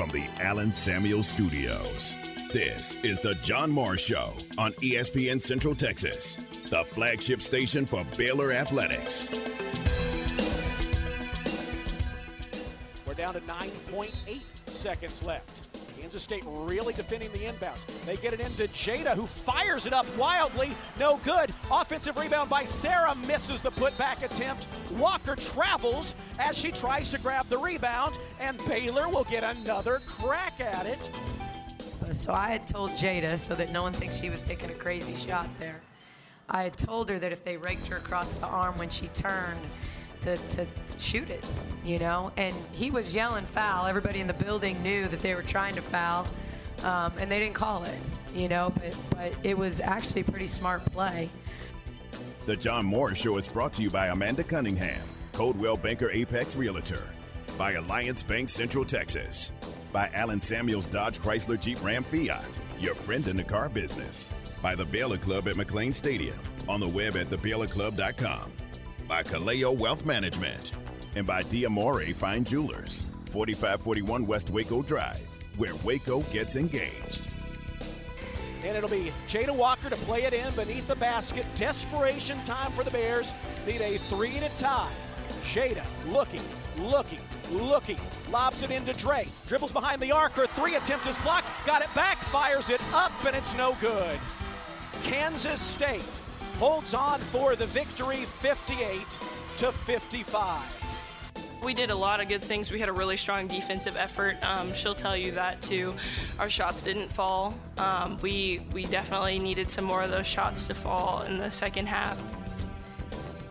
from the Allen Samuel Studios. This is the John Morris Show on ESPN Central Texas, the flagship station for Baylor Athletics. We're down to 9.8 seconds left. Kansas State really defending the inbounds. They get it into Jada, who fires it up wildly. No good. Offensive rebound by Sarah misses the putback attempt. Walker travels as she tries to grab the rebound, and Baylor will get another crack at it. So I had told Jada, so that no one thinks she was taking a crazy shot there. I had told her that if they raked her across the arm when she turned, to, to shoot it, you know. And he was yelling foul. Everybody in the building knew that they were trying to foul, um, and they didn't call it, you know. But but it was actually a pretty smart play. The John Morris Show is brought to you by Amanda Cunningham, Coldwell Banker Apex Realtor, by Alliance Bank Central Texas, by Allen Samuels Dodge Chrysler Jeep Ram Fiat, your friend in the car business, by the Baylor Club at McLane Stadium, on the web at thebaylorclub.com by Kaleo Wealth Management, and by D'Amore Fine Jewelers, 4541 West Waco Drive, where Waco gets engaged. And it'll be Jada Walker to play it in beneath the basket. Desperation time for the Bears. Need a three to tie. Jada looking, looking, looking. Lobs it into Dre. Dribbles behind the arc. Her three attempt is blocked. Got it back. Fires it up, and it's no good. Kansas State holds on for the victory 58 to 55. We did a lot of good things. We had a really strong defensive effort. Um, she'll tell you that too. Our shots didn't fall. Um, we we definitely needed some more of those shots to fall in the second half.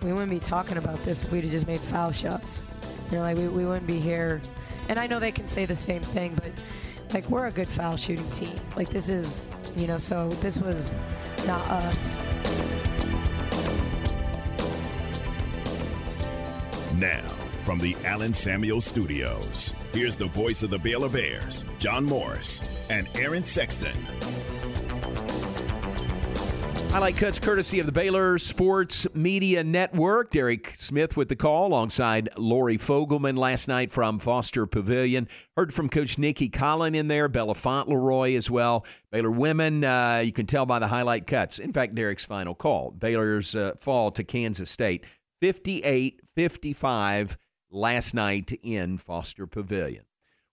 We wouldn't be talking about this if we'd have just made foul shots. You know, like we, we wouldn't be here. And I know they can say the same thing, but like we're a good foul shooting team. Like this is, you know, so this was not us. Now, from the Allen Samuel Studios, here's the voice of the Baylor Bears, John Morris and Aaron Sexton. Highlight cuts courtesy of the Baylor Sports Media Network. Derek Smith with the call alongside Lori Fogelman last night from Foster Pavilion. Heard from Coach Nicki Collen in there, Bella Fontleroy as well. Baylor women, uh, you can tell by the highlight cuts. In fact, Derek's final call. Baylor's uh, fall to Kansas State 58 55 last night in Foster Pavilion.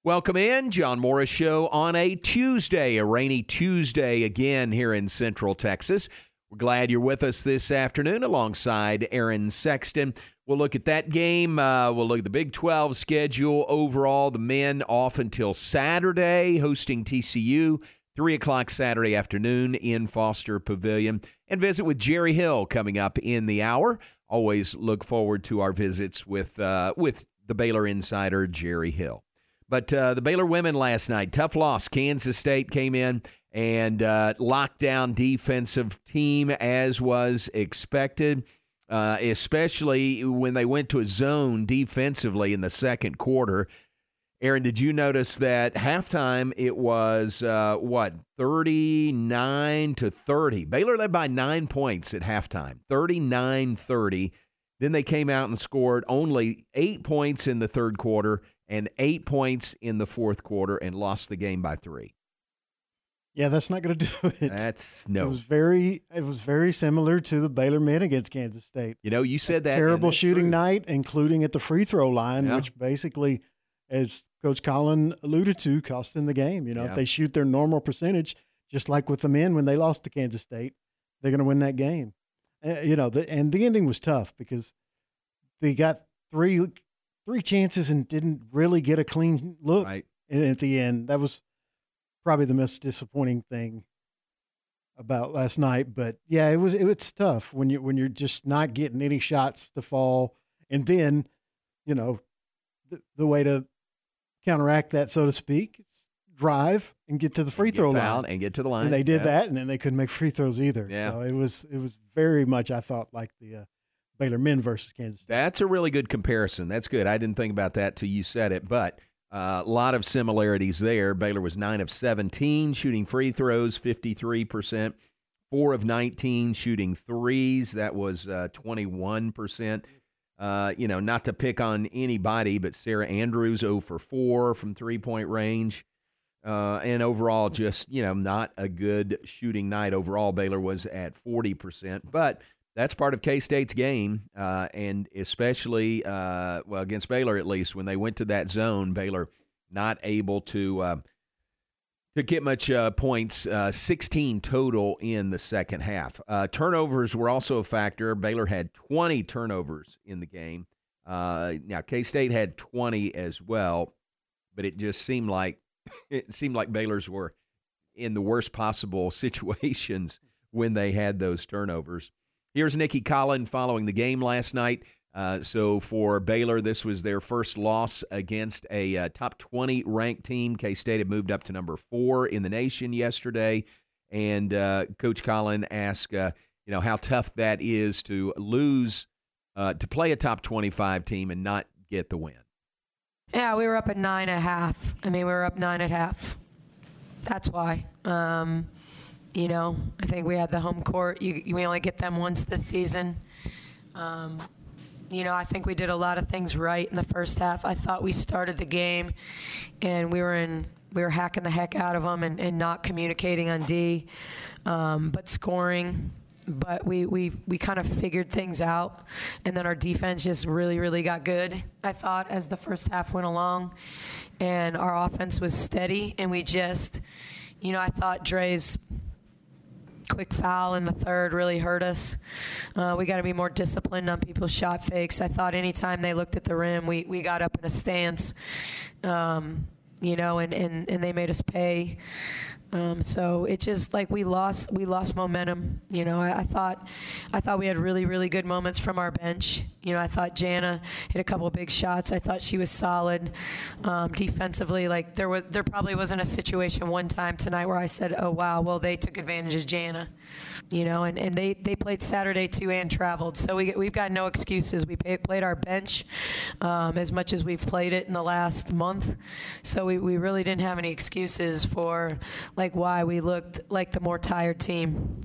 Welcome in, John Morris Show on a Tuesday, a rainy Tuesday again here in Central Texas. We're glad you're with us this afternoon alongside Aaron Sexton. We'll look at that game. Uh, we'll look at the Big 12 schedule overall. The men off until Saturday, hosting TCU, 3 o'clock Saturday afternoon in Foster Pavilion. And visit with Jerry Hill coming up in the hour always look forward to our visits with uh, with the Baylor insider Jerry Hill. But uh, the Baylor women last night, tough loss. Kansas State came in and uh, locked down defensive team as was expected. Uh, especially when they went to a zone defensively in the second quarter. Aaron, did you notice that halftime it was uh, what thirty nine to thirty? Baylor led by nine points at halftime, 39-30. Then they came out and scored only eight points in the third quarter and eight points in the fourth quarter and lost the game by three. Yeah, that's not going to do it. That's no. It was very, it was very similar to the Baylor men against Kansas State. You know, you said that terrible shooting true. night, including at the free throw line, yeah. which basically as Coach Collen alluded to, cost them the game. You know, yeah. if they shoot their normal percentage, just like with the men when they lost to Kansas State, they're going to win that game. Uh, you know, the, and the ending was tough because they got three three chances and didn't really get a clean look right. at the end. That was probably the most disappointing thing about last night. But yeah, it was it was tough when you when you're just not getting any shots to fall, and then you know the, the way to counteract that, so to speak. drive and get to the free throw line and get to the line. And they did yeah. that, and then they couldn't make free throws either. Yeah. So it was it was very much I thought like the uh, Baylor men versus Kansas. State. That's a really good comparison. That's good. I didn't think about that till you said it, but. Uh, a lot of similarities there. Baylor was 9 of 17 shooting free throws, 53%. 4 of 19 shooting threes, that was uh, 21%. Uh, you know, not to pick on anybody, but Sarah Andrews 0 for 4 from three point range. Uh, and overall, just, you know, not a good shooting night. Overall, Baylor was at 40%. But that's part of K State's game. Uh, and especially, uh, well, against Baylor at least, when they went to that zone, Baylor not able to. To get much uh, points, uh, 16 total in the second half. Uh, turnovers were also a factor. Baylor had 20 turnovers in the game. Uh, now K State had 20 as well, but it just seemed like it seemed like Baylor's were in the worst possible situations when they had those turnovers. Here's Nicki Collen following the game last night. Uh, so for Baylor, this was their first loss against a uh, top 20 ranked team. K State had moved up to number four in the nation yesterday. And uh, Coach Collen asked, uh, you know, how tough that is to lose, uh, to play a top 25 team and not get the win. Yeah, we were up at nine and a half. I mean, we were up nine and a half. That's why. Um, you know, I think we had the home court. You, we only get them once this season. Um, you know, I think we did a lot of things right in the first half. I thought we started the game, and we were in we were hacking the heck out of them and, and not communicating on D, um, but scoring. But we, we, we kind of figured things out. And then our defense just really, really got good, I thought, as the first half went along. And our offense was steady. And we just, you know, I thought Dre's quick foul in the third really hurt us. Uh, we got to be more disciplined on people's shot fakes. I thought anytime they looked at the rim, we, we got up in a stance, um, you know, and, and, and they made us pay. Um, so it just like we lost we lost momentum. You know, I, I, thought I thought we had really really good moments from our bench. You know, I thought Jana hit a couple of big shots. I thought she was solid um, defensively. Like there was there probably wasn't a situation one time tonight where I said, "Oh wow, well they took advantage of Jana." You know, and, and they, they played Saturday too and traveled. So we, we've got no excuses. We pay, played our bench um, as much as we've played it in the last month. So we, we really didn't have any excuses for like why we looked like the more tired team.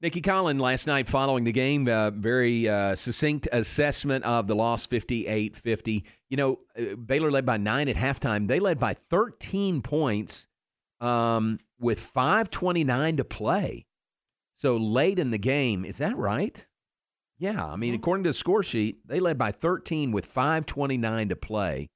Nicki Collen last night following the game, uh, very uh, succinct assessment of the loss 58 50. You know, uh, Baylor led by nine at halftime. They led by 13 points um, with 5.29 to play. So late in the game, is that right? Yeah, I mean, according to the score sheet, they led by 13 with 5.29 to play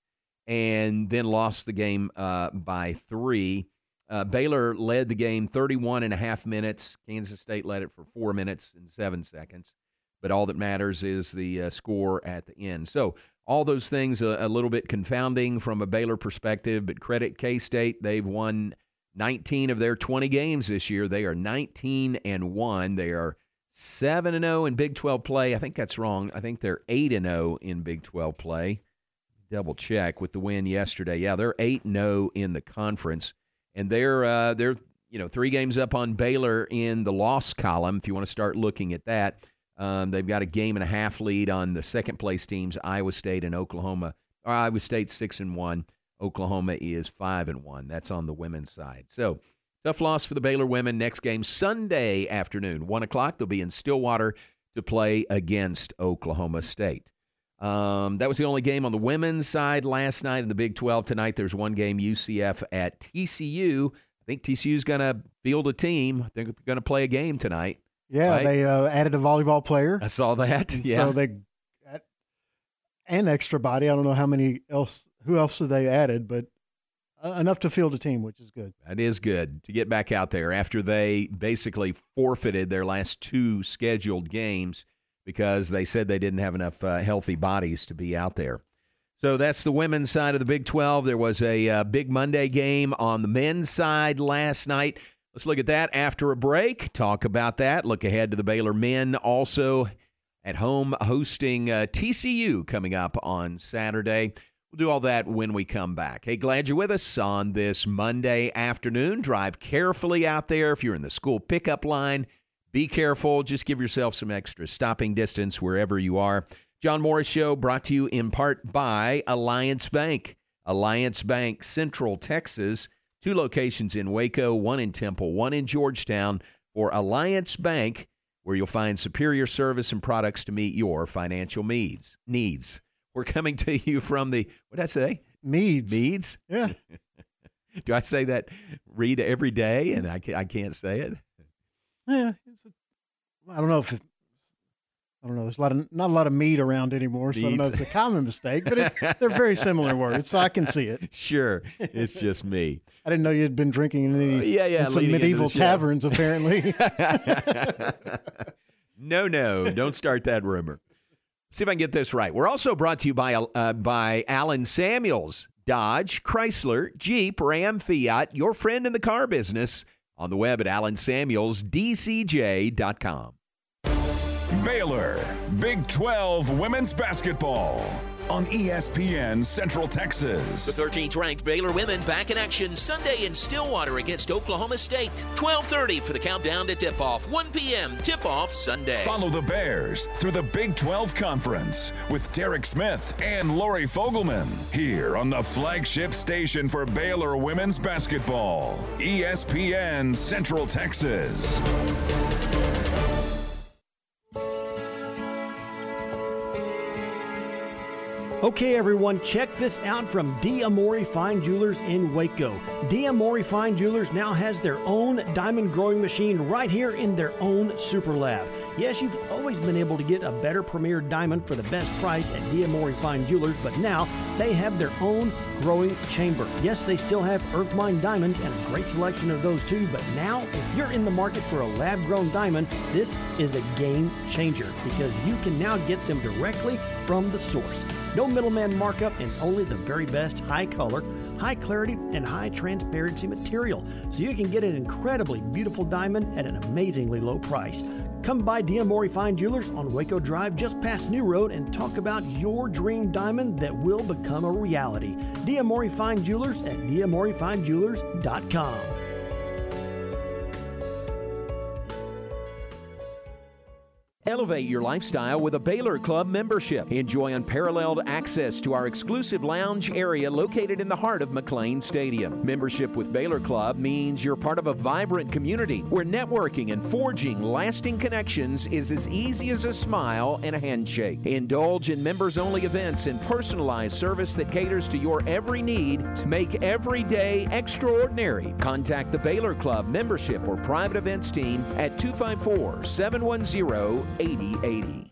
and then lost the game uh, by three. Uh, Baylor led the game 31 and a half minutes. Kansas State led it for four minutes and seven seconds. But all that matters is the uh, score at the end. So all those things a, a, little bit confounding from a Baylor perspective, but credit K State. They've won 19 of their 20 games this year. They are 19 and 1. They are 7 and 0 in Big 12 play. I think that's wrong. I think they're 8 and 0 in Big 12 play. Double check with the win yesterday. Yeah, they're 8 and 0 in the conference and they're uh, they're you know three games up on Baylor in the loss column. If you want to start looking at that, um, they've got a game and a half lead on the second place teams, Iowa State and Oklahoma. Or Iowa State six and one. Oklahoma is five and one. That's on the women's side. So tough loss for the Baylor women. Next game Sunday afternoon, one o'clock. They'll be in Stillwater to play against Oklahoma State. Um, that was the only game on the women's side last night in the Big 12. Tonight, there's one game UCF at TCU. I think TCU's going to field a team. I think they're going to play a game tonight. Yeah, right? they uh, added a volleyball player. I saw that. yeah. So they and extra body. I don't know how many else who else have they added, but uh, enough to field a team, which is good. That is good to get back out there after they basically forfeited their last two scheduled games because they said they didn't have enough uh, healthy bodies to be out there. So that's the women's side of the Big 12. There was a uh, big Monday game on the men's side last night. Let's look at that after a break. Talk about that. Look ahead to the Baylor men also at home hosting uh, TCU coming up on Saturday. We'll do all that when we come back. Hey, glad you're with us on this Monday afternoon. Drive carefully out there if you're in the school pickup line. Be careful. Just give yourself some extra stopping distance wherever you are. John Morris Show brought to you in part by Alliance Bank. Alliance Bank, Central Texas. Two locations in Waco, one in Temple, one in Georgetown. For Alliance Bank, where you'll find superior service and products to meet your financial needs. Needs. We're coming to you from the what did I say? Needs. Needs. Yeah. Do I say that read every day and I can't, I can't say it? Yeah. I don't know if it, I don't know. There's a lot of not a lot of meat around anymore, so I don't know if it's a common mistake, but it's, they're very similar words, so I can see it. Sure, it's just me. I didn't know you had been drinking in any uh, yeah, yeah, in some medieval taverns, apparently. no, no, don't start that rumor. See if I can get this right. We're also brought to you by uh, by Allen Samuels, Dodge, Chrysler, Jeep, Ram, Fiat, your friend in the car business. On the web at allensamuelsdcj.com. Baylor, Big 12 women's basketball on ESPN Central Texas. The 13th ranked Baylor women back in action Sunday in Stillwater against Oklahoma State. 12:30 for the countdown to tip-off. 1 p.m. tip-off Sunday. Follow the Bears through the Big 12 Conference with Derek Smith and Lori Fogelman here on the flagship station for Baylor women's basketball, ESPN Central Texas. Okay, everyone, check this out from D'Amore Fine Jewelers in Waco. D'Amore Fine Jewelers now has their own diamond growing machine right here in their own super lab. Yes, you've always been able to get a better premier diamond for the best price at D'Amore Fine Jewelers, but now they have their own growing chamber. Yes, they still have earth mine diamonds and a great selection of those too, but now if you're in the market for a lab grown diamond, this is a game changer because you can now get them directly from the source. No middleman markup and only the very best high color, high clarity, and high transparency material. So you can get an incredibly beautiful diamond at an amazingly low price. Come by D'Amore Fine Jewelers on Waco Drive just past New Road and talk about your dream diamond that will become a reality. D'Amore Fine Jewelers at d'amorefindjewelers.com. Elevate your lifestyle with a Baylor Club membership. Enjoy unparalleled access to our exclusive lounge area located in the heart of McLane Stadium. Membership with Baylor Club means you're part of a vibrant community where networking and forging lasting connections is as easy as a smile and a handshake. Indulge in members only events and personalized service that caters to your every need to make every day extraordinary. Contact the Baylor Club membership or private events team at 254 710 8080.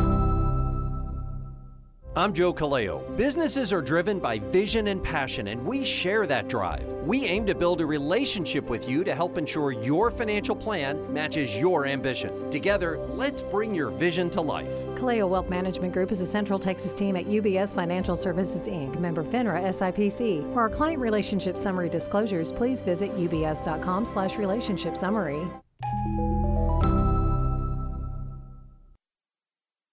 I'm Joe Kaleo. Businesses are driven by vision and passion, and we share that drive. We aim to build a relationship with you to help ensure your financial plan matches your ambition. Together, let's bring your vision to life. Kaleo Wealth Management Group is a Central Texas team at UBS Financial Services Inc., member FINRA SIPC. For our client relationship summary disclosures, please visit ubs.com/slash relationship summary.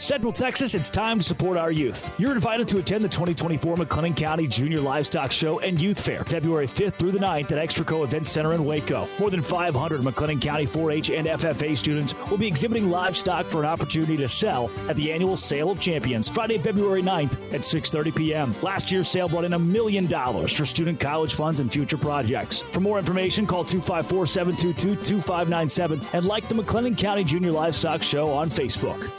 Central Texas, it's time to support our youth. You're invited to attend the 2024 McLennan County Junior Livestock Show and Youth Fair, February 5th through the 9th at Extraco Event Center in Waco. More than 500 McLennan County 4 H and FFA students will be exhibiting livestock for an opportunity to sell at the annual Sale of Champions, Friday, February 9th at 6.30 p.m. Last year's sale brought in a million dollars for student college funds and future projects. For more information, call 254 722 2597 and like the McLennan County Junior Livestock Show on Facebook.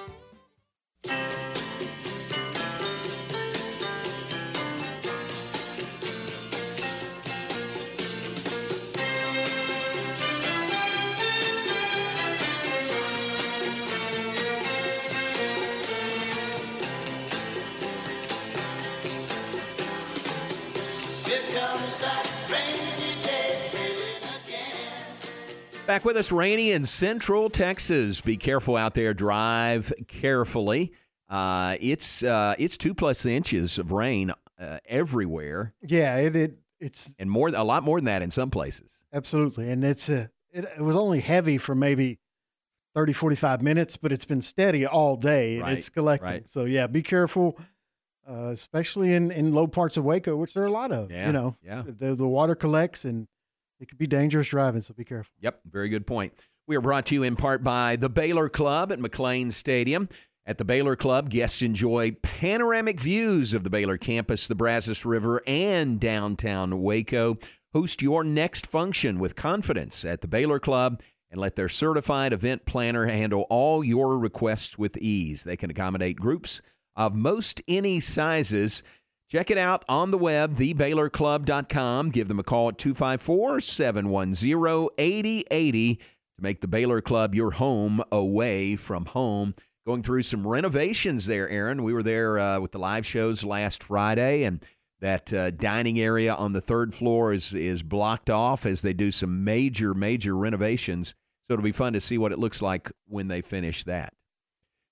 Back with us, rainy in Central Texas. Be careful out there. Drive carefully. Uh, it's uh, it's two plus inches of rain uh, everywhere. Yeah, it, it it's and more a lot more than that in some places. Absolutely, and it's a it, it was only heavy for maybe 30, 45 minutes, but it's been steady all day. Right, it's collecting. right. So yeah, be careful, uh, especially in in low parts of Waco, which there are a lot of. Yeah, you know, yeah. The the water collects and it could be dangerous driving. So be careful. Yep, very good point. We are brought to you in part by the Baylor Club at McLane Stadium. At the Baylor Club, guests enjoy panoramic views of the Baylor campus, the Brazos River, and downtown Waco. Host your next function with confidence at the Baylor Club and let their certified event planner handle all your requests with ease. They can accommodate groups of most any sizes. Check it out on the web, thebaylorclub.com. Give them a call at 254 710 8080 to make the Baylor Club your home away from home. Going through some renovations there, Aaron. We were there uh, with the live shows last Friday, and that uh, dining area on the third floor is, is blocked off as they do some major, major renovations. So it'll be fun to see what it looks like when they finish that.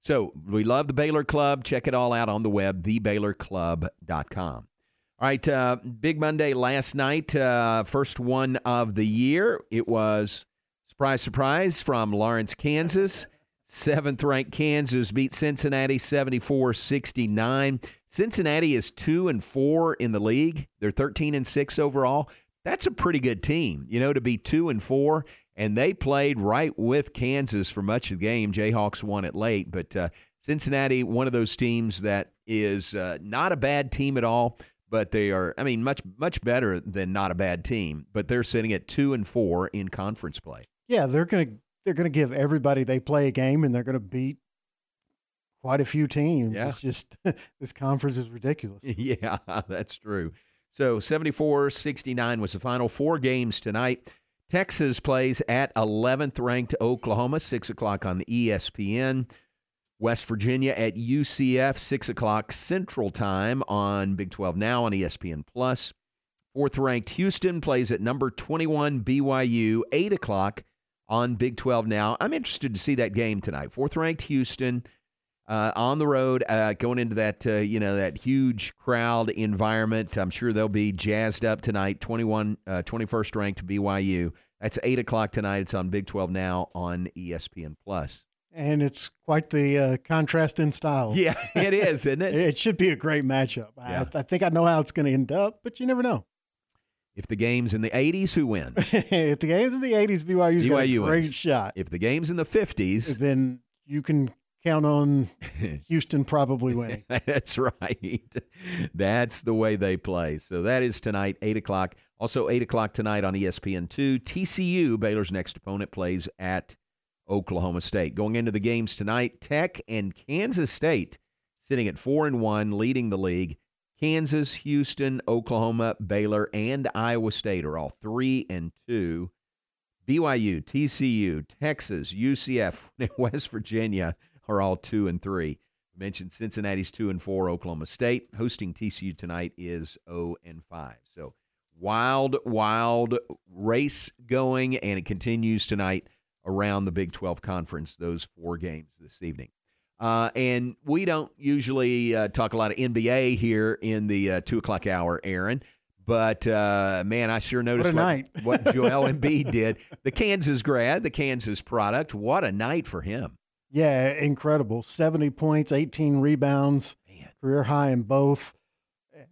So we love the Baylor Club. Check it all out on the web, thebaylorclub.com. All right, uh, big Monday last night, uh, first one of the year. It was surprise, surprise from Lawrence, Kansas. Seventh ranked Kansas beat Cincinnati 74 69. Cincinnati is two and four in the league. They're 13 and six overall. That's a pretty good team, you know, to be two and four. And they played right with Kansas for much of the game. Jayhawks won it late, but uh, Cincinnati, one of those teams that is uh, not a bad team at all, but they are, I mean, much much better than not a bad team. But they're sitting at two and four in conference play. Yeah, they're gonna they're gonna give everybody they play a game, and they're gonna beat quite a few teams. Yeah. It's just this conference is ridiculous. yeah, that's true. So 74 69 was the final. Four games tonight. Texas plays at 11th ranked Oklahoma, 6 o'clock on ESPN. West Virginia at UCF, 6 o'clock Central Time on Big 12 Now on ESPN Plus. Fourth ranked Houston plays at number 21 BYU, 8 o'clock on Big 12 Now. I'm interested to see that game tonight. Fourth ranked Houston uh, on the road, uh, going into that uh, you know that huge crowd environment. I'm sure they'll be jazzed up tonight. 21, uh, 21st ranked BYU. That's eight o'clock tonight. It's on Big 12 now on ESPN Plus. And it's quite the uh, contrast in style. Yeah, it is, isn't it? it should be a great matchup. Yeah. I, I think I know how it's going to end up, but you never know. If the game's in the 80s, who wins? if the game's in the 80s, BYU's got a great wins. shot. If the game's in the 50s, Then you can count on Houston probably winning. That's right. That's the way they play. So that is tonight, 8 o'clock. Also, 8 o'clock tonight on E ESPN2. TCU, Baylor's next opponent, plays at Oklahoma State. Going into the games tonight, Tech and Kansas State sitting at 4 and 1, leading the league. Kansas, Houston, Oklahoma, Baylor, and Iowa State are all 3 and 2. BYU, TCU, Texas, UCF, West Virginia are all 2 and 3. I mentioned Cincinnati's 2 and 4, Oklahoma State hosting TCU tonight is 0 and 5. So wild wild race going and it continues tonight around the Big 12 conference those four games this evening. Uh, and we don't usually uh, talk a lot of NBA here in the uh, two o'clock hour, Aaron. But uh, man, I sure noticed a night. what Joel Embiid did. The Kansas grad, the Kansas product. What a night for him! Yeah, incredible. 70 points, 18 rebounds, career high in both.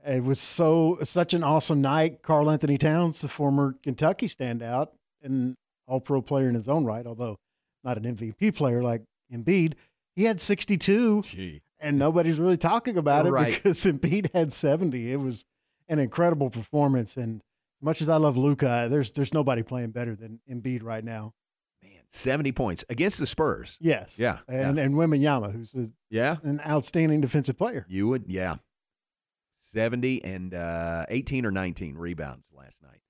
It was so such an awesome night. Karl-Anthony Towns, the former Kentucky standout and all pro player in his own right, although not an MVP player like Embiid, he had 62 and nobody's really talking about it Right. because Embiid had 70. It was an incredible performance and as much as I love Luka, there's there's nobody playing better than Embiid right now. Seventy points against the Spurs. Yes. Yeah. And yeah. and Wembanyama, who's a, Yeah. an outstanding defensive player. You would, yeah. 70 and uh, 18 or 19 rebounds last night.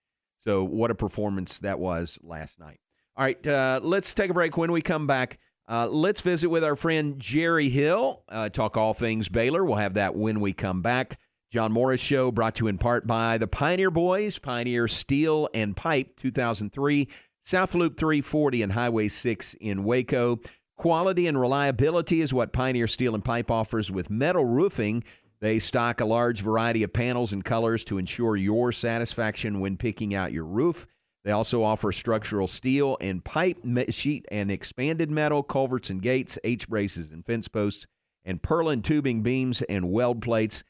So, what a performance that was last night. All right, uh, let's take a break. When we come back, uh, let's visit with our friend Jerry Hill, uh, talk all things Baylor. We'll have that when we come back. John Morris Show brought to you in part by the Pioneer Boys, Pioneer Steel and Pipe 2003. South Loop 340 and Highway 6 in Waco. Quality and reliability is what Pioneer Steel and Pipe offers with metal roofing. They stock a large variety of panels and colors to ensure your satisfaction when picking out your roof. They also offer structural steel and pipe sheet and expanded metal, culverts and gates, H braces and fence posts, and purlin tubing beams and weld plates.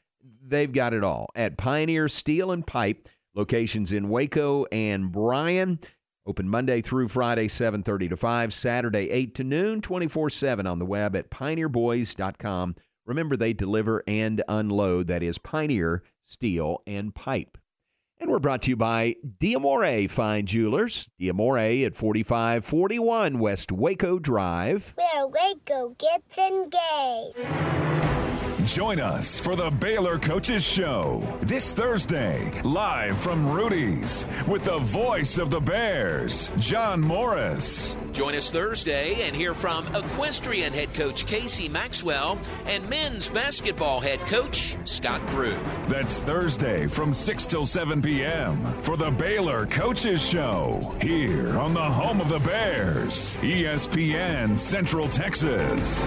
They've got it all at Pioneer Steel and Pipe, locations in Waco and Bryan. Open Monday through Friday, 7:30 to 5, Saturday 8 to noon, 24/7 on the web at pioneerboys.com. Remember they deliver and unload. That is Pioneer Steel and Pipe. And we're brought to you by D'Amore Fine Jewelers. D'Amore at 4541 West Waco Drive. Where Waco gets engaged. Join us for the Baylor Coaches Show this Thursday, live from Rudy's, with the voice of the Bears, John Morris. Join us Thursday and hear from equestrian head coach Casey Maxwell and men's basketball head coach Scott Drew. That's Thursday from 6 till 7 p.m. for the Baylor Coaches Show here on the home of the Bears, ESPN Central Texas.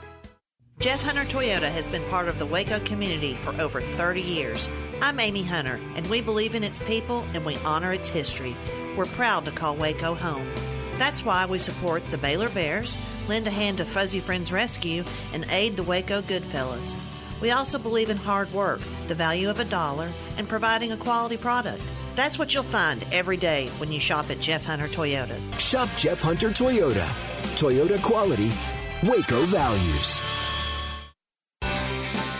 Jeff Hunter Toyota has been part of the Waco community for over 30 years. I'm Amy Hunter, and we believe in its people and we honor its history. We're proud to call Waco home. That's why we support the Baylor Bears, lend a hand to Fuzzy Friends Rescue, and aid the Waco Goodfellas. We also believe in hard work, the value of a dollar, and providing a quality product. That's what you'll find every day when you shop at Jeff Hunter Toyota. Shop Jeff Hunter Toyota. Toyota quality, Waco values.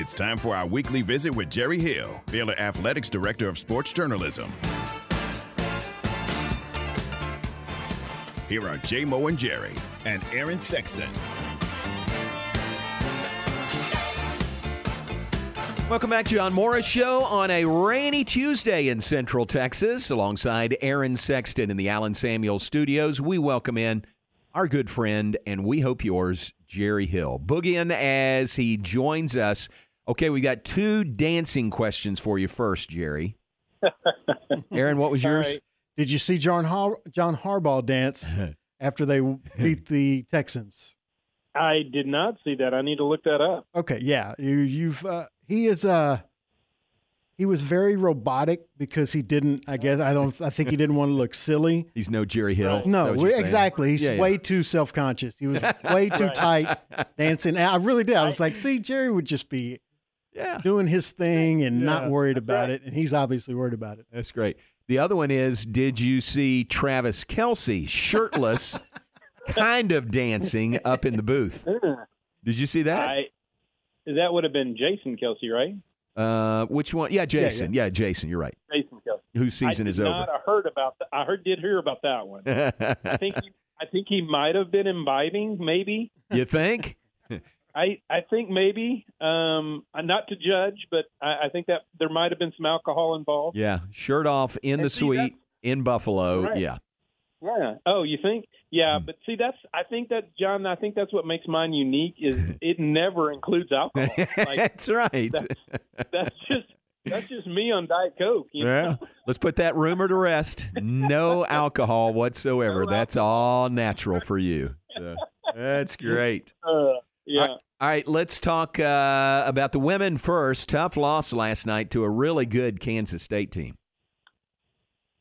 It's time for our weekly visit with Jerry Hill, Baylor Athletics Director of Sports Journalism. Here are J Mo and Jerry and Aaron Sexton. Welcome back to John Morris Show on a rainy Tuesday in Central Texas. Alongside Aaron Sexton in the Allen Samuel Studios, we welcome in our good friend and we hope yours, Jerry Hill. Boogie in as he joins us. Okay, we got two dancing questions for you first, Jerry. Aaron, what was yours? All right. Did you see John Har- John Harbaugh dance after they beat the Texans? I did not see that. I need to look that up. Okay, yeah, you, you've uh, he is uh he was very robotic because he didn't. I guess I don't. I think he didn't want to look silly. He's no Jerry Hill. No, Is that what you're saying? exactly. He's Yeah, yeah. way too self conscious. He was way too Right. tight dancing. And I really did. I was like, see, Jerry would just be doing his thing and Yeah. not worried about it, and he's obviously worried about it. That's great. The other one is Did you see Travis Kelce shirtless, kind of dancing up in the booth? Did you see that? I, that would have been Jason Kelce, right? Uh, which one? Yeah, Jason. Yeah, Jason. You're right. Jason Kelsey. Whose season I is did over? Not, I heard about that. I heard did hear about that one. I think he, I think he might have been imbibing, maybe. You think? I I think maybe. Um, not to judge, but I, I think that there might have been some alcohol involved. yeah, shirt off in the And see, suite in Buffalo. Right. Yeah. Yeah. Oh, you think? Yeah, but see, that's I think that John. I think that's what makes mine unique is it never includes alcohol. Like, That's right. That's, that's just that's just me on Diet Coke. You Yeah. know? Let's put that rumor to rest. No alcohol whatsoever. That's all natural for you. So, that's great. Uh, yeah. All right, all right, let's talk uh, about the women first. Tough loss last night to a really good Kansas State team.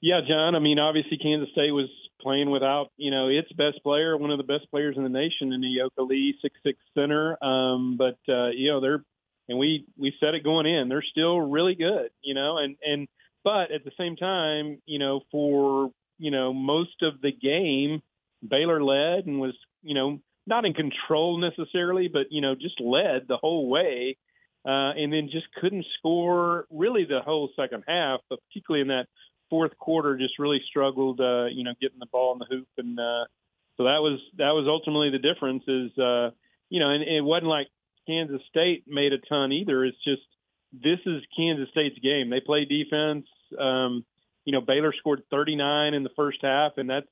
Yeah, John. I mean, obviously, Kansas State was playing without, you know, its best player, one of the best players in the nation, in Ayoka Lee, six six center. Um, but uh, you know, they're and we we said it going in, they're still really good, you know, and and but at the same time, you know, for you know most of the game, Baylor led and was, you know, not in control necessarily, but you know, just led the whole way. Uh, and then just couldn't score really the whole second half, but particularly in that fourth quarter, just really struggled, uh, you know, getting the ball in the hoop, and uh, so that was that was ultimately the difference. Is uh, you know, and it wasn't like Kansas State made a ton either. It's just this is Kansas State's game. They play defense. Um, you know, Baylor scored 39 in the first half, and that's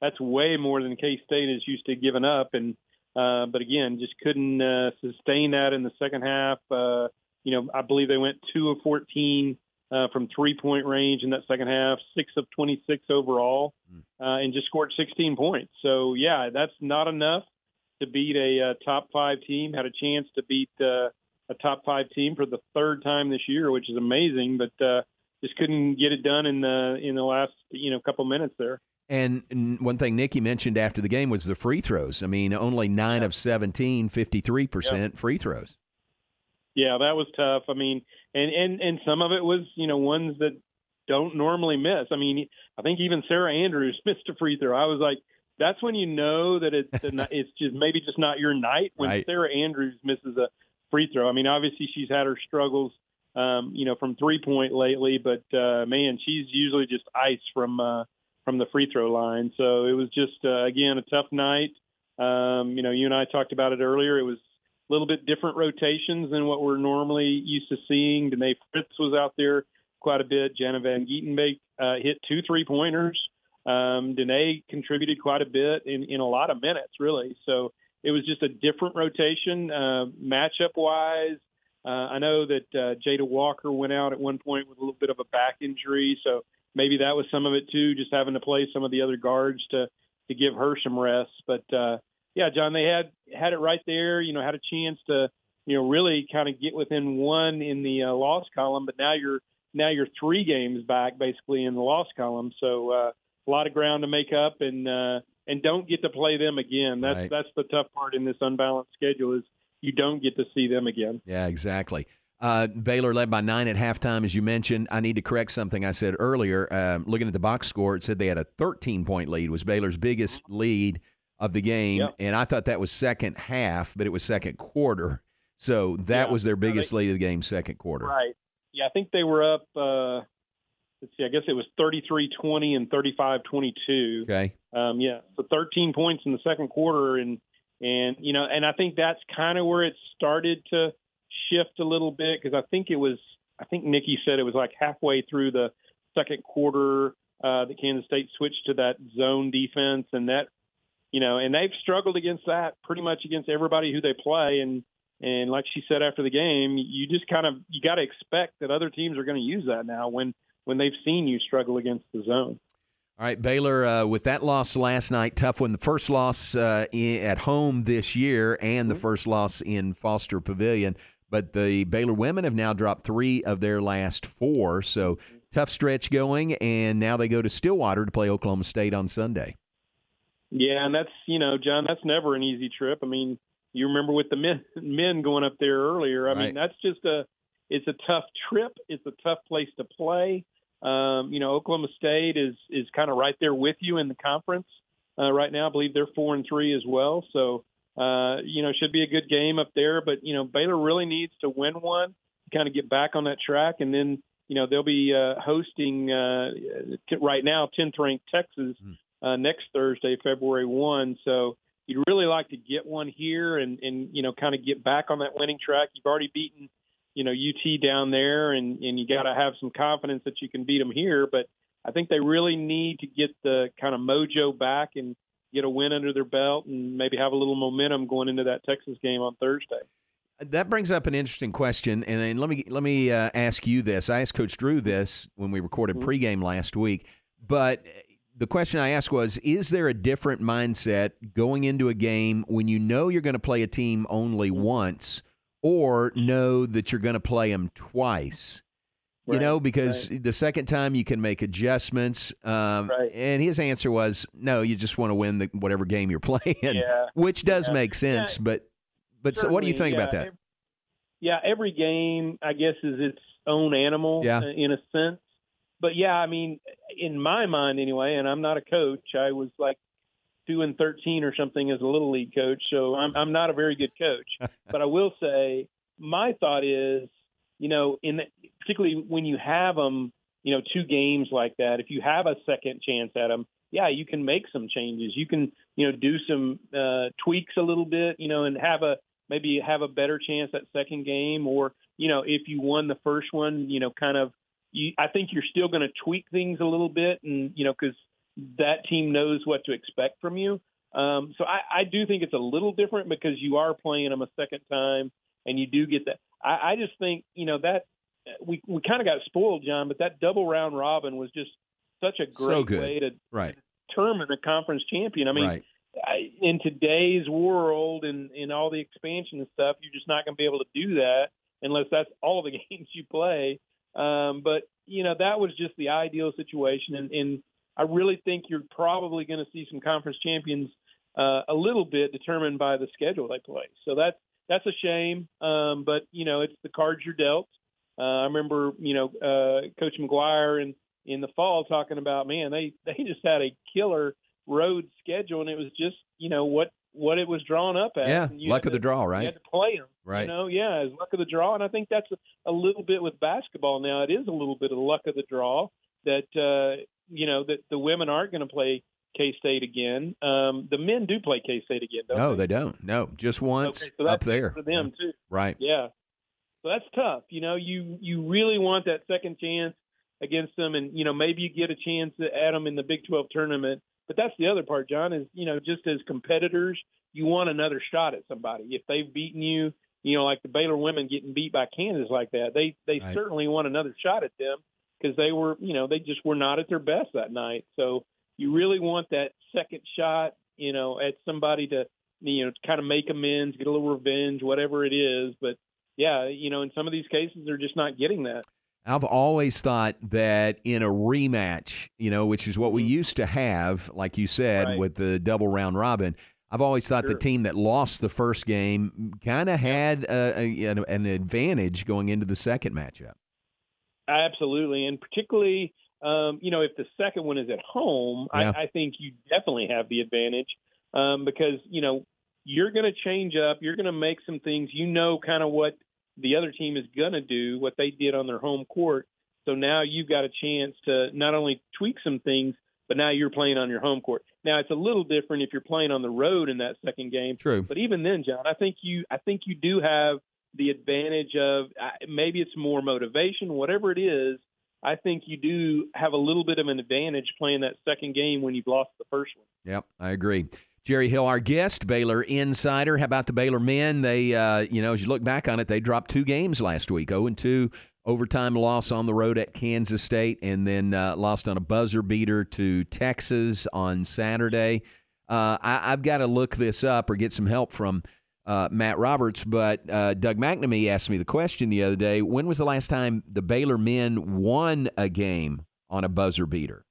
that's way more than K State is used to giving up. And uh, but again, just couldn't uh, sustain that in the second half. Uh, you know, I believe they went two of 14 uh, from three point range in that second half, six of 26 overall, uh, and just scored 16 points. So yeah, that's not enough to beat a uh, top five team. Had a chance to beat uh, a top five team for the third time this year, which is amazing, but uh, just couldn't get it done in the in the last you know couple minutes there. And one thing Nicki mentioned after the game was the free throws. I mean, only 9 of 17, 53% free throws. Yeah, that was tough. I mean, and and and some of it was you know ones that don't normally miss. I mean, I think even Sarah Andrews missed a free throw. I was like, that's when you know that it's it's just maybe just not your night when Right. Sarah Andrews misses a free throw. I mean, obviously she's had her struggles, um, you know, from three point lately, but uh, man, she's usually just ice from uh, from the free throw line. So it was just uh, again a tough night. Um, you know, you and I talked about it earlier. It was a little bit different rotations than what we're normally used to seeing. Denae Fritz was out there quite a bit. Jana Van Gytenbeek uh, hit two three pointers. Um, Denae contributed quite a bit in, in a lot of minutes, really. So it was just a different rotation, uh, matchup wise. Uh, I know that uh, Jada Walker went out at one point with a little bit of a back injury, so maybe that was some of it too, just having to play some of the other guards to to give her some rest. But uh, yeah, John, they had had it right there. You know, had a chance to you know really kind of get within one in the uh, loss column, but now you're now you're three games back basically in the loss column. So uh, a lot of ground to make up, and uh, and don't get to play them again. That's Right. that's the tough part in this unbalanced schedule is you don't get to see them again. Yeah, exactly. Uh, Baylor led by nine at halftime, as you mentioned. I need to correct something I said earlier. Um, looking at the box score, it said they had a 13 point lead. Was Baylor's biggest lead of the game, Yep. and I thought that was second half, but it was second quarter. So that Yeah. was their biggest lead of the game, second quarter. Right. Yeah, I think they were up. Uh, let's see. I guess it was 33-20 and 35-22. Okay. Um, yeah, so 13 points in the second quarter, and and you know, and I think that's kind of where it started to shift a little bit because I think it was. I think Nicki said it was like halfway through the second quarter uh, that Kansas State switched to that zone defense, and that you know, and they've struggled against that pretty much against everybody who they play, and and like she said after the game, you just kind of you got to expect that other teams are going to use that now when when they've seen you struggle against the zone. All right, Baylor, uh, with that loss last night, tough one. The first loss uh, i- at home this year and the first loss in Foster Pavilion. But the Baylor women have now dropped three of their last four. So tough stretch going, and now they go to Stillwater to play Oklahoma State on Sunday. Yeah, and that's you know, John, that's never an easy trip. I mean, you remember with the men men going up there earlier. I Right. mean, that's just a it's a tough trip. It's a tough place to play. Um, you know, Oklahoma State is is kind of right there with you in the conference uh, right now. I believe they're four and three as well. So uh, you know, should be a good game up there. But you know, Baylor really needs to win one to kind of get back on that track, and then you know they'll be uh, hosting uh, t- right now 10th ranked Texas uh, next Thursday, February one. So you'd really like to get one here and and you know kind of get back on that winning track. You've already beaten you know UT down there, and and you got to have some confidence that you can beat them here. But I think they really need to get the kind of mojo back and get a win under their belt, and maybe have a little momentum going into that Texas game on Thursday. That brings up an interesting question, and, then let me let me uh, ask you this. I asked Coach Drew this when we recorded pregame last week, but the question I asked was: Is there a different mindset going into a game when you know you're going to play a team only once, or know that you're going to play them twice? You Right, know, because the second time you can make adjustments. Um, And his answer was, no, you just want to win the whatever game you're playing, Yeah. which does Yeah. make sense. Yeah. But but so what do you think about that? Yeah, every game, I guess, is its own animal Yeah. uh, in a sense. But yeah, I mean, in my mind anyway, and I'm not a coach. I was like two and thirteen or something as a little league coach, so I'm I'm not a very good coach. but I will say, my thought is, you know, in the, particularly when you have them, you know, two games like that, if you have a second chance at them, yeah, you can make some changes. You can, you know, do some uh, tweaks a little bit, you know, and have a maybe have a better chance at second game, or you know, if you won the first one, you know, kind of. You, I think you're still going to tweak things a little bit, and you know, because that team knows what to expect from you. Um, so I, I do think it's a little different because you are playing them a second time, and you do get that. I, I just think you know that we we kind of got spoiled, John, but that double round robin was just such a So great good. way to Right. determine a conference champion. I mean, Right. I, in today's world and in all the expansion and stuff, you're just not going to be able to do that unless that's all the games you play. Um, but you know, that was just the ideal situation, and, and I really think you're probably going to see some conference champions uh, a little bit determined by the schedule they play. So that's that's a shame, um, but you know, it's the cards you're dealt. Uh, I remember, you know, uh, Coach McGuire in in the fall talking about, man, they they just had a killer road schedule, and it was just, you know, what what it was drawn up as. Yeah, you luck had of the to- draw, You right? had to play them, Right. You know, yeah, it's luck of the draw, and I think that's a, a little bit with basketball now. It is a little bit of luck of the draw that uh, you know that the women aren't going to play K State again. Um, the men do play K State again, don't No, they? they don't. No, just once Okay, so up there. for them too. Right. Yeah. So that's tough. You know, you you really want that second chance against them, and you know maybe you get a chance at them in the Big 12 tournament. But that's the other part, John. Is you know just as competitors, you want another shot at somebody. If they've beaten you, you know, like the Baylor women getting beat by Kansas like that, they they Right. certainly want another shot at them because they were, you know, they just were not at their best that night. So you really want that second shot, you know, at somebody to, you know, kind of make amends, get a little revenge, whatever it is. But yeah, you know, in some of these cases, they're just not getting that. I've always thought that in a rematch, you know, which is what we used to have, like you said, Mm-hmm. Right. with the double round robin. I've always thought the team that lost the first game kind of had a, a, an advantage going into the second matchup. Absolutely, and particularly, um, you know, if the second one is at home, Yeah. I, I think you definitely have the advantage um, because you know you're going to change up. You're going to make some things. You know, kind of what the other team is going to do, what they did on their home court. So now you've got a chance to not only tweak some things, but now you're playing on your home court. Now it's a little different if you're playing on the road in that second game. True. But even then, John, I think you I think you do have the advantage of maybe it's more motivation, whatever it is. I think you do have a little bit of an advantage playing that second game when you've lost the first one. Yep, I agree. Jerry Hill, our guest, Baylor insider. How about the Baylor men? They, uh, you know, as you look back on it, they dropped two games last week, 0 and 2, overtime loss on the road at Kansas State, and then uh, lost on a buzzer beater to Texas on Saturday. Uh, I, I've got to look this up or get some help from uh, Matt Roberts, but uh, Doug McNamee asked me the question the other day: When was the last time the Baylor men won a game on a buzzer beater?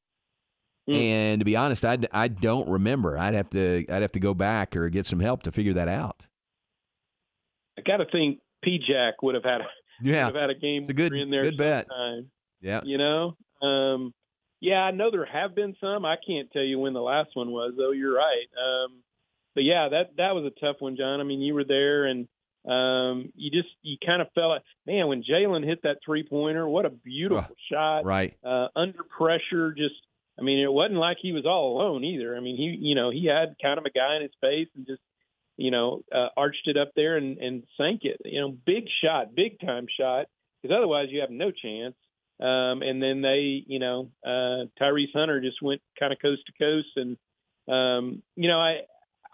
Hmm. And to be honest, I, I don't remember. I'd have to I'd have to go back or get some help to figure that out. I got to think P. Jack would have had a, Yeah. would have had a game It's a good- in there good bet. Yeah. You know, um, yeah, I know there have been some. I can't tell you when the last one was, though. You're right. Um, but yeah, that that was a tough one, John. I mean, you were there, and um, you just you kind of felt like, man, when Jalen hit that three pointer, what a beautiful shot. Right. Uh, under pressure, just I mean, it wasn't like he was all alone either. I mean, he you know he had kind of a guy in his face and just you know uh, arched it up there and and sank it. You know, big shot, big time shot. Because otherwise, you have no chance. Um, and then they, you know, uh, Tyrese Hunter just went kind of coast to coast, and um, you know, I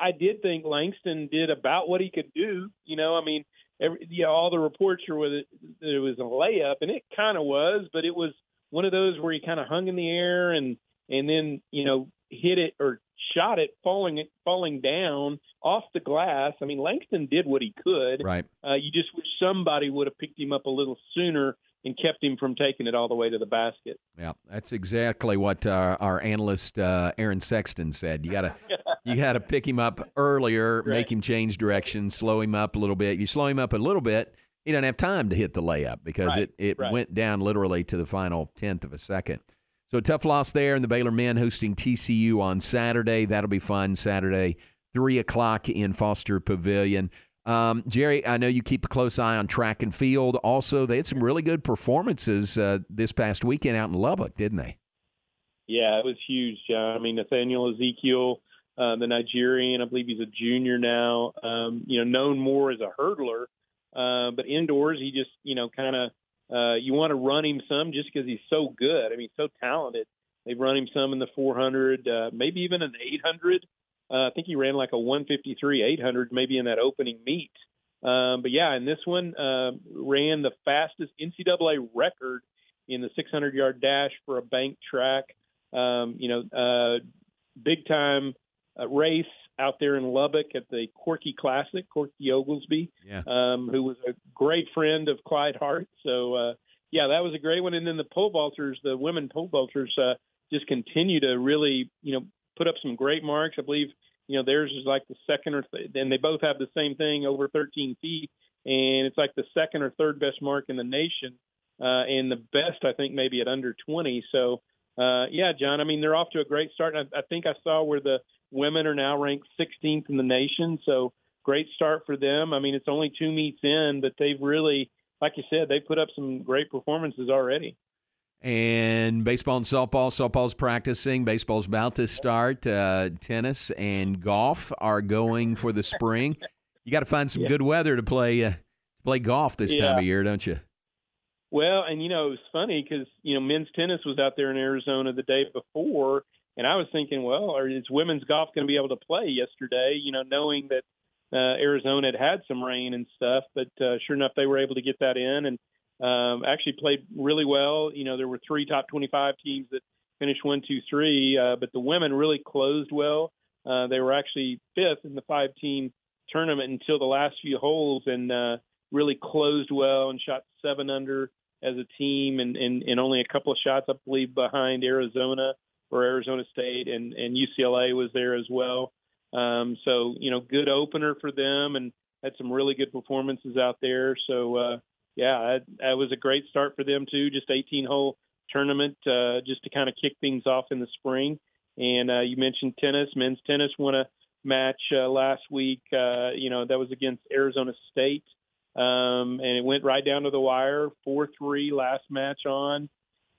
I did think Langston did about what he could do. You know, I mean, every, you know, all the reports are with it that it was a layup, and it kind of was, but it was one of those where he kind of hung in the air and and then you know hit it or shot it falling falling down off the glass. I mean, Langston did what he could. Right. Uh, you just wish somebody would have picked him up a little sooner and kept him from taking it all the way to the basket. Yeah, that's exactly what uh, our analyst uh, Aaron Sexton said. You gotta you gotta pick him up earlier, make him change direction, slow him up a little bit. You slow him up a little bit, he doesn't have time to hit the layup because Right, it it right. went down literally to the final tenth of a second. So a tough loss there, and the Baylor men hosting TCU on Saturday. That'll be fun. Saturday, three o'clock in Foster Pavilion. Um, Jerry, I know you keep a close eye on track and field. Also, they had some really good performances uh, this past weekend out in Lubbock, didn't they? Yeah, it was huge, John. I mean, Nathaniel Ezekiel, uh, the Nigerian, I believe he's a junior now. Um, you know, known more as a hurdler, uh, but indoors he just, you know, kind of uh, you want to run him some just because he's so good. I mean, so talented. They've run him some in the 400, uh, maybe even an 800. Uh, I think he ran like a 153 800 maybe in that opening meet. Um, but yeah, and this one, uh, ran the fastest NCAA record in the 600 yard dash for a bank track. Um, you know, uh, big time uh, race out there in Lubbock at the Corky Classic, Corky Oglesby, Yeah. um, who was a great friend of Clyde Hart. So, uh, yeah, that was a great one. And then the pole vaulters, the women pole vaulters, uh, just continue to really, you know, put up some great marks. I believe, you know, theirs is like the second or th- and they both have the same thing over 13 feet, and it's like the second or third best mark in the nation, uh, and the best I think maybe at under 20. So, uh, yeah, John, I mean they're off to a great start. I, I think I saw where the women are now ranked 16th in the nation, so great start for them. I mean it's only two meets in, but they've really, like you said, they put up some great performances already. And baseball and softball. Softball's practicing. Baseball's about to start. Uh, tennis and golf are going for the spring. You got to find some Yeah. good weather to play uh, to play golf this time of year, don't you? Well, and you know, it was funny because you know men's tennis was out there in Arizona the day before, and I was thinking, well, is women's golf going to be able to play yesterday? You know, knowing that uh, Arizona had had some rain and stuff, but uh, sure enough, they were able to get that in and um, actually played really well. You know, there were three top 25 teams that finished one, two, three, uh, but the women really closed well. Uh, they were actually fifth in the five-team tournament until the last few holes, and uh, really closed well and shot seven under as a team, and, and, and only a couple of shots, I believe, behind Arizona or Arizona State, and, and UCLA was there as well. Um, so you know, good opener for them, and had some really good performances out there. So uh, yeah, that, was a great start for them too. Just 18 hole tournament, uh, just to kind of kick things off in the spring. And uh, you mentioned tennis, men's tennis won a match uh, last week. Uh, you know, that was against Arizona State, um, and it went right down to the wire, four three last match on,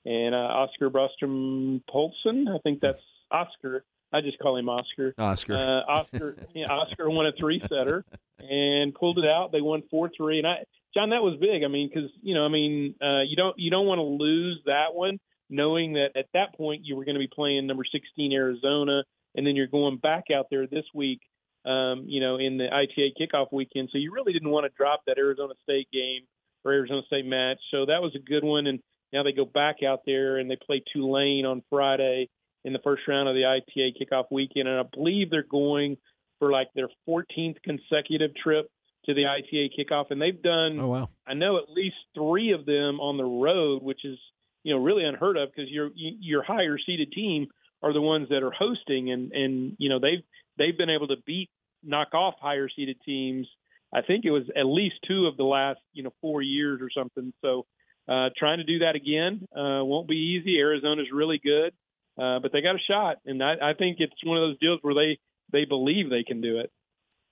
and uh, Oscar Brostrom Poulsen, I think that's Oscar. I just call him Oscar. Oscar. Uh, Oscar. yeah, Oscar won a three setter and pulled it out. They won four three, and I, John, that was big. I mean, because you know, I mean, uh, you don't you don't want to lose that one, knowing that at that point you were going to be playing number sixteen Arizona, and then you're going back out there this week. Um, you know, in the ITA kickoff weekend, so you really didn't want to drop that Arizona State game or Arizona State match. So that was a good one, and now they go back out there and they play Tulane on Friday in the first round of the ITA kickoff weekend, and I believe they're going for like their 14th consecutive trip to the ITA kickoff, and they've done. Oh wow! I know at least three of them on the road, which is you know really unheard of because your your higher seeded team are the ones that are hosting, and and you know they've they've been able to beat knock off higher seeded teams. I think it was at least two of the last you know four years or something. So uh, trying to do that again uh, won't be easy. Arizona's really good. Uh, but they got a shot, and I, I think it's one of those deals where they they believe they can do it.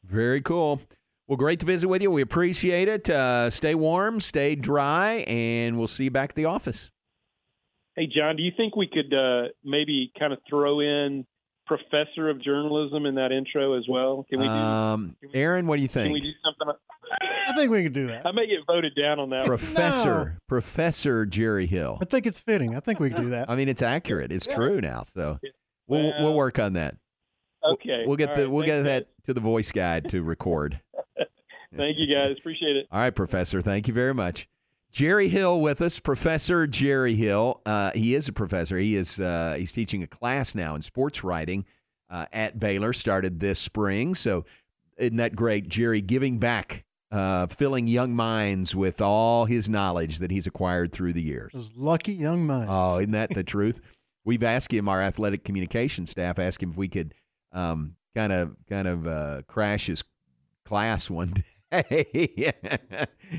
Very cool. Well, great to visit with you. We appreciate it. Uh, stay warm, stay dry, and we'll see you back at the office. Hey, John, do you think we could uh, maybe kind of throw in professor of journalism in that intro as well? Can we do? Um, Aaron, what do you think? Can we do something? I think we can do that. I may get voted down on that. Professor, Professor Jerry Hill. I think it's fitting. I think we can do that. I mean, it's accurate. It's true now. So we'll we'll work on that. Okay. We'll get All the right. we'll get Thanks, that to the voice guide to record. Thank you, guys. Appreciate it. All right, Professor. Thank you very much. Jerry Hill with us, Professor Jerry Hill. Uh, he is a professor. He is uh, he's teaching a class now in sports writing uh, at Baylor. Started this spring. So isn't that great, Jerry? Giving back, uh, filling young minds with all his knowledge that he's acquired through the years. Those lucky young minds. Oh, isn't that the truth? We've asked him, our athletic communication staff, asked him if we could um, kind of kind of uh, crash his class one day.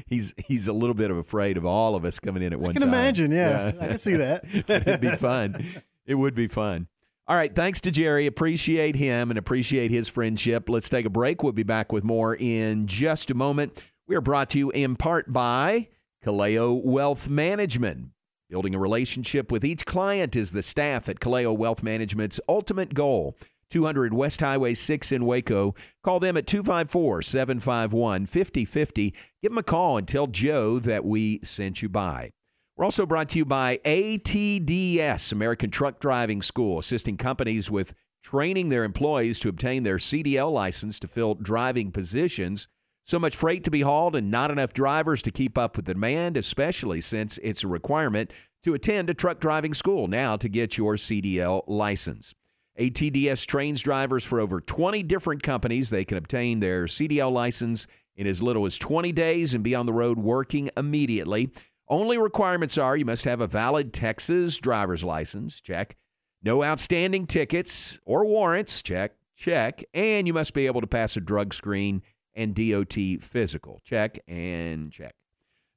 he's he's a little bit of afraid of all of us coming in at one time. can time. imagine, yeah. I can see that. It'd be fun. It would be fun. All right, thanks to Jerry. Appreciate him and appreciate his friendship. Let's take a break. We'll be back with more in just a moment. We are brought to you in part by Kaleo Wealth Management. Building a relationship with each client is the staff at Kaleo Wealth Management's ultimate goal. 200 West Highway 6 in Waco. Call them at 254 751 5050. Give them a call and tell Joe that we sent you by. We're also brought to you by ATDS, American Truck Driving School, assisting companies with training their employees to obtain their CDL license to fill driving positions. So much freight to be hauled and not enough drivers to keep up with the demand, especially since it's a requirement to attend a truck driving school now to get your CDL license. ATDS trains drivers for over 20 different companies. They can obtain their CDL license in as little as 20 days and be on the road working immediately. Only requirements are you must have a valid Texas driver's license, check. No outstanding tickets or warrants, check, check. And you must be able to pass a drug screen and DOT physical, check and check.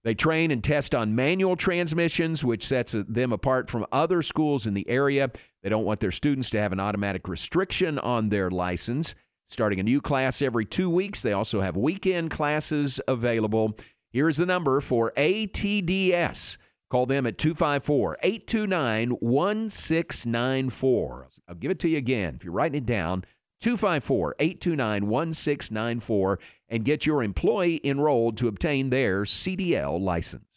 They train and test on manual transmissions, which sets them apart from other schools in the area. They don't want their students to have an automatic restriction on their license. Starting a new class every two weeks, they also have weekend classes available. Here's the number for ATDS. Call them at 254 829 1694. I'll give it to you again. If you're writing it down, 254 829 1694 and get your employee enrolled to obtain their CDL license.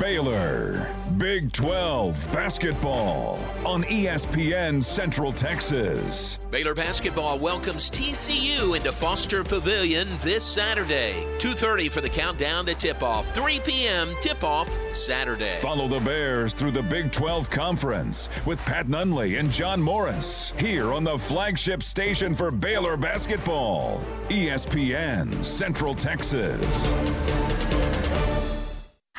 Baylor, Big 12 basketball on ESPN Central Texas. Baylor basketball welcomes TCU into Foster Pavilion this Saturday. 2:30 for the countdown to tip-off. 3 p.m. tip-off Saturday. Follow the Bears through the Big 12 Conference with Pat Nunley and John Morris here on the flagship station for Baylor basketball, ESPN Central Texas.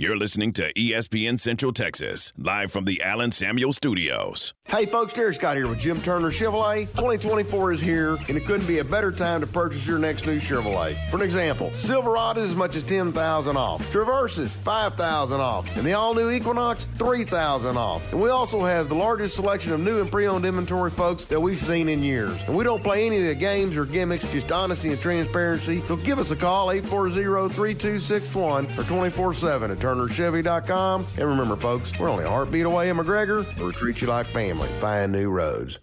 You're listening to ESPN Central Texas, live from the Allen Samuel Studios. Hey folks, Derek Scott here with Jim Turner Chevrolet. 2024 is here, and it couldn't be a better time to purchase your next new Chevrolet. For an example, Silverado is as much as 10000 off, Traverses 5000 off, and the all-new Equinox 3000 off. And we also have the largest selection of new and pre-owned inventory, folks, that we've seen in years. And we don't play any of the games or gimmicks, just honesty and transparency. So give us a call, 840-3261 or 24-7 at turnerchevy.com. And remember, folks, we're only a heartbeat away in McGregor. We'll treat you like family. Find new roads.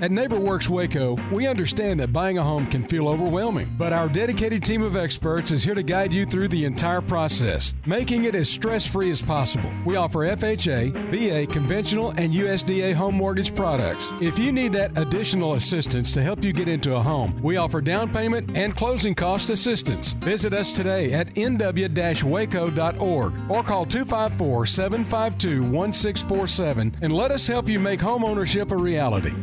At NeighborWorks Waco, we understand that buying a home can feel overwhelming, but our dedicated team of experts is here to guide you through the entire process, making it as stress free as possible. We offer FHA, VA, conventional, and USDA home mortgage products. If you need that additional assistance to help you get into a home, we offer down payment and closing cost assistance. Visit us today at nw waco.org or call 254 752 1647 and let us help you make home ownership a reality.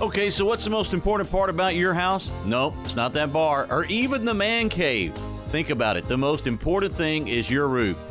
Okay, so what's the most important part about your house? Nope, it's not that bar or even the man cave. Think about it. The most important thing is your roof.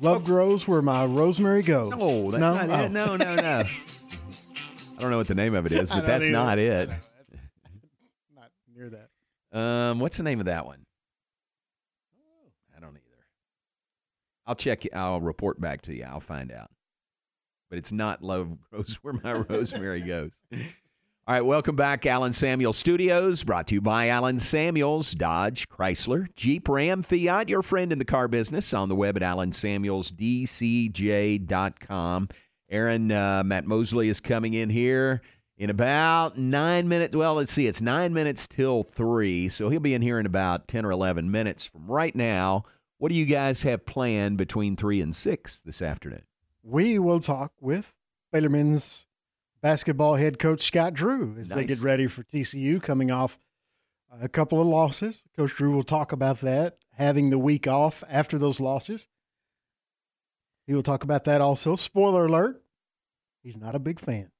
Love grows where my rosemary goes. No, that's not it. No, no, no. I don't know what the name of it is, but that's either. not it. Not near that. Um, what's the name of that one? I don't either. I'll check. I'll report back to you. I'll find out. But it's not love grows where my rosemary goes. All right, welcome back, Allen Samuel Studios, brought to you by Allen Samuels, Dodge, Chrysler, Jeep, Ram, Fiat, your friend in the car business, on the web at allensamuelsdcj.com. Aaron, uh, Matt Mosley is coming in here in about nine minutes. Well, let's see, it's nine minutes till three, so he'll be in here in about 10 or 11 minutes from right now. What do you guys have planned between three and six this afternoon? We will talk with Baylor men's basketball head coach Scott Drew as they get ready for TCU coming off A couple of losses. Coach Drew will talk about that, having the week off after those losses. He will talk about that also. Spoiler alert, he's not a big fan.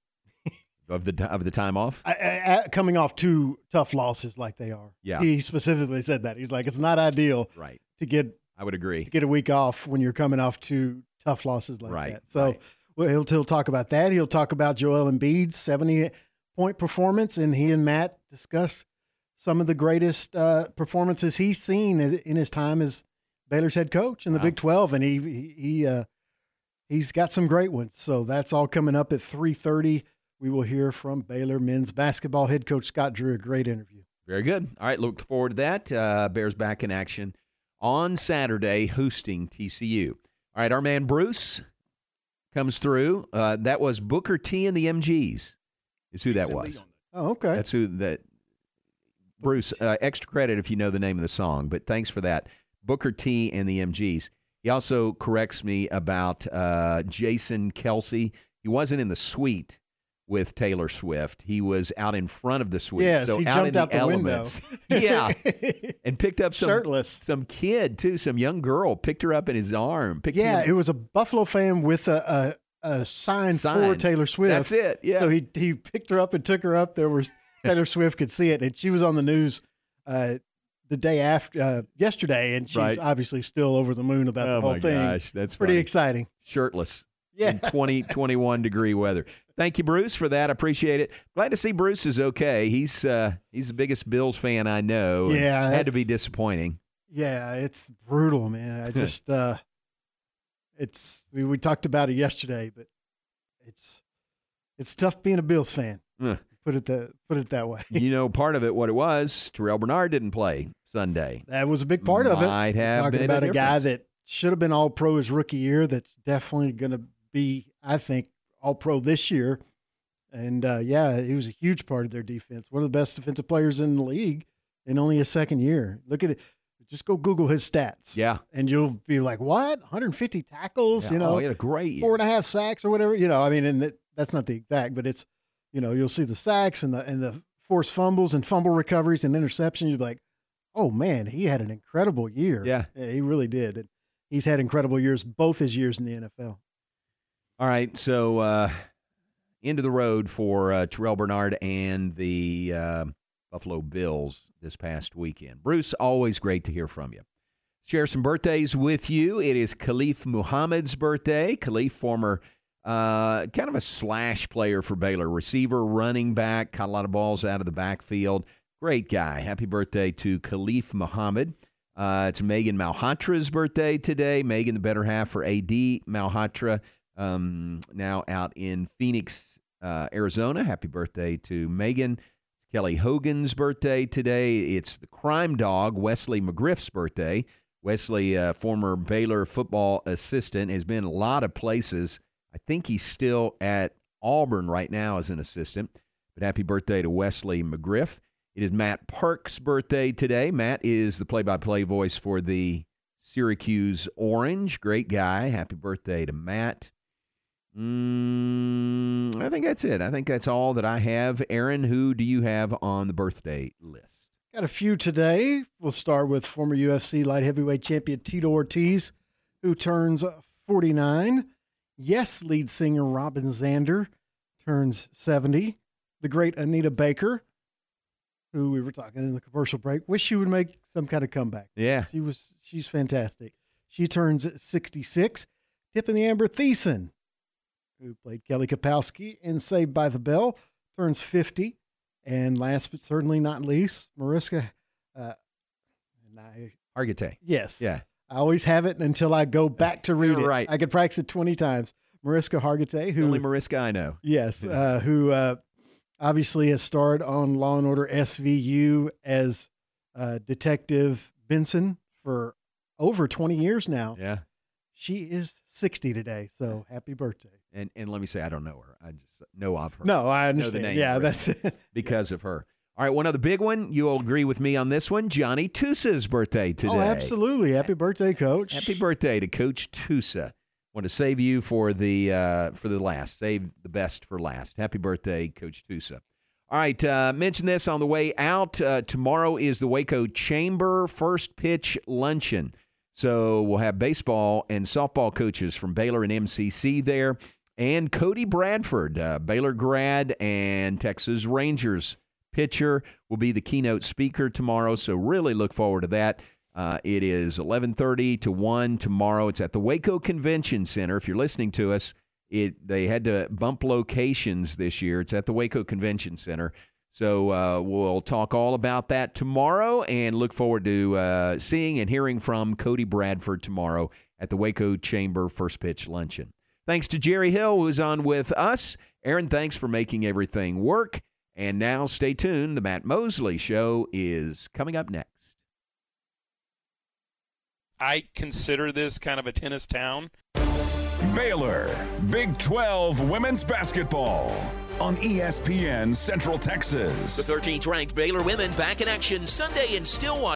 of the of the time off. I, I, coming off two tough losses like they are. Yeah. He specifically said that. He's like, it's not ideal Right. to get I would agree. to get a week off when you're coming off two tough losses like Right, that. So well, he'll, he'll talk about that. He'll talk about Joel Embiid's 70 point performance, and he and Matt discuss some of the greatest uh, performances he's seen in his time as Baylor's head coach in the Wow. Big 12, and he he, he uh, he's got some great ones. So that's all coming up at 3:30. We will hear from Baylor men's basketball head coach Scott Drew. A great interview. Very good. All right, look forward to that. Uh, Bears back in action on Saturday, hosting TCU. All right, our man Bruce comes through. Uh, that was Booker T and the MGs. Is who that was. Oh, okay. That's who that. Bruce, uh, extra credit if you know the name of the song, but thanks for that. Booker T and the MGs. He also corrects me about uh, Jason Kelce. He wasn't in the suite with Taylor Swift. He was out in front of the suite. Yes, so he out jumped in out the window. elements. yeah, and picked up some Shirtless. some kid too, some young girl picked her up in his arm. Picked Yeah, it was a Buffalo fan with a a, a sign, for Taylor Swift. That's it, yeah. So he he picked her up and took her up. There was Taylor Swift could see it, and she was on the news uh, the day after uh, yesterday, and she's Right. obviously still over the moon about Oh the whole my thing. gosh, that's pretty funny. exciting. shirtless. Yeah. In 20, 21 degree weather. Thank you, Bruce, for that. I Appreciate it. Glad to see Bruce is okay. He's uh, he's the biggest Bills fan I know. Yeah, had to be disappointing. Yeah, it's brutal, man. I just uh, it's we, we talked about it yesterday, but it's it's tough being a Bills fan. Put it that put it that way. you know, part of it, what it was, Terrel Bernard didn't play Sunday. That was a big part of it. Might We're have talking been a about a, guy that should have been All Pro his rookie year. That's definitely going to be, I think, All Pro this year. And uh, yeah, he was a huge part of their defense. One of the best defensive players in the league in only his second year. Look at it. Just go Google his stats. Yeah. and you'll be like, "What? 150 tackles? Yeah. You know, Oh, he had a great year. four and a half sacks or whatever. You know, I mean, and that, that's not the exact, but it's, you know, you'll see the sacks and the and the forced fumbles and fumble recoveries and interceptions. You'll be like, oh man, he had an incredible year. Yeah. he really did. And he's had incredible years, both his years in the NFL. All right, so uh, of the road for uh, Terrel Bernard and the uh, Buffalo Bills this past weekend. Bruce, always great to hear from you. Share some birthdays with you. It is Khalif Muhammad's birthday. Khalif, former uh, kind of a slash player for Baylor, receiver, running back, caught a lot of balls out of the backfield. Great guy. Happy birthday to Khalif Muhammad. Uh, it's Megan Malhotra's birthday today. Megan, the better half for AD Malhotra, um, now out in Phoenix, uh, Arizona. Happy birthday to Megan. It's Kelly Hogan's birthday today. It's the crime dog, Wesley McGriff's birthday. Wesley, uh, former Baylor football assistant, has been a lot of places. I think he's still at Auburn right now as an assistant. But happy birthday to Wesley McGriff. It is Matt Park's birthday today. Matt is the play by play voice for the Syracuse Orange. Great guy. Happy birthday to Matt. Mm, I think that's it. I think that's all that I have. Aaron, who do you have on the birthday list? Got a few today. We'll start with former UFC light heavyweight champion Tito Ortiz, who turns 49. Yes, lead singer Robin Zander turns 70. The great Anita Baker, who we were talking in the commercial break, wish she would make some kind of comeback. Yeah. She was she's fantastic. She turns 66. Tiffani Amber Thiessen, who played Kelly Kapowski in Saved by the Bell, turns 50. And last but certainly not least, Mariska. Uh, and I, Argate. yes. Yeah. I always have it until I go back to read it. Right. I could practice it 20 times. Mariska Hargitay, who. Only Mariska I know. Yes, uh, who uh, obviously has starred on Law and Order SVU as uh, Detective Benson for over 20 years now. Yeah. She is 60 today, so happy birthday. And and let me say, I don't know her. I just know of her. No, I Know the name Yeah, that's it. because of her. All right, one other big one. You'll agree with me on this one. Johnny Tusa's birthday today. Oh, absolutely. Happy birthday, coach. Happy birthday to Coach Tusa. Want to save you for the uh, for the last. Save the best for last. Happy birthday, Coach Tusa. All right, uh, mention this on the way out. Uh, tomorrow is the Waco Chamber first pitch luncheon. So we'll have baseball and softball coaches from Baylor and MCC there, and Cody Bradford, uh, Baylor grad and Texas Rangers pitcher, will be the keynote speaker tomorrow. So really look forward to that. Uh, it is 11:30 to 1 tomorrow. It's at the Waco Convention Center. If you're listening to us, it they had to bump locations this year. It's at the Waco Convention Center. So uh, we'll talk all about that tomorrow and look forward to uh, seeing and hearing from Cody Bradford tomorrow at the Waco Chamber First Pitch Luncheon. Thanks to Jerry Hill, who's on with us. Aaron, thanks for making everything work. And now stay tuned. The Matt Mosley Show is coming up next. I consider this kind of a tennis town. Baylor, Big 12 Women's Basketball on ESPN Central Texas. The 13th ranked Baylor women back in action Sunday in Stillwater.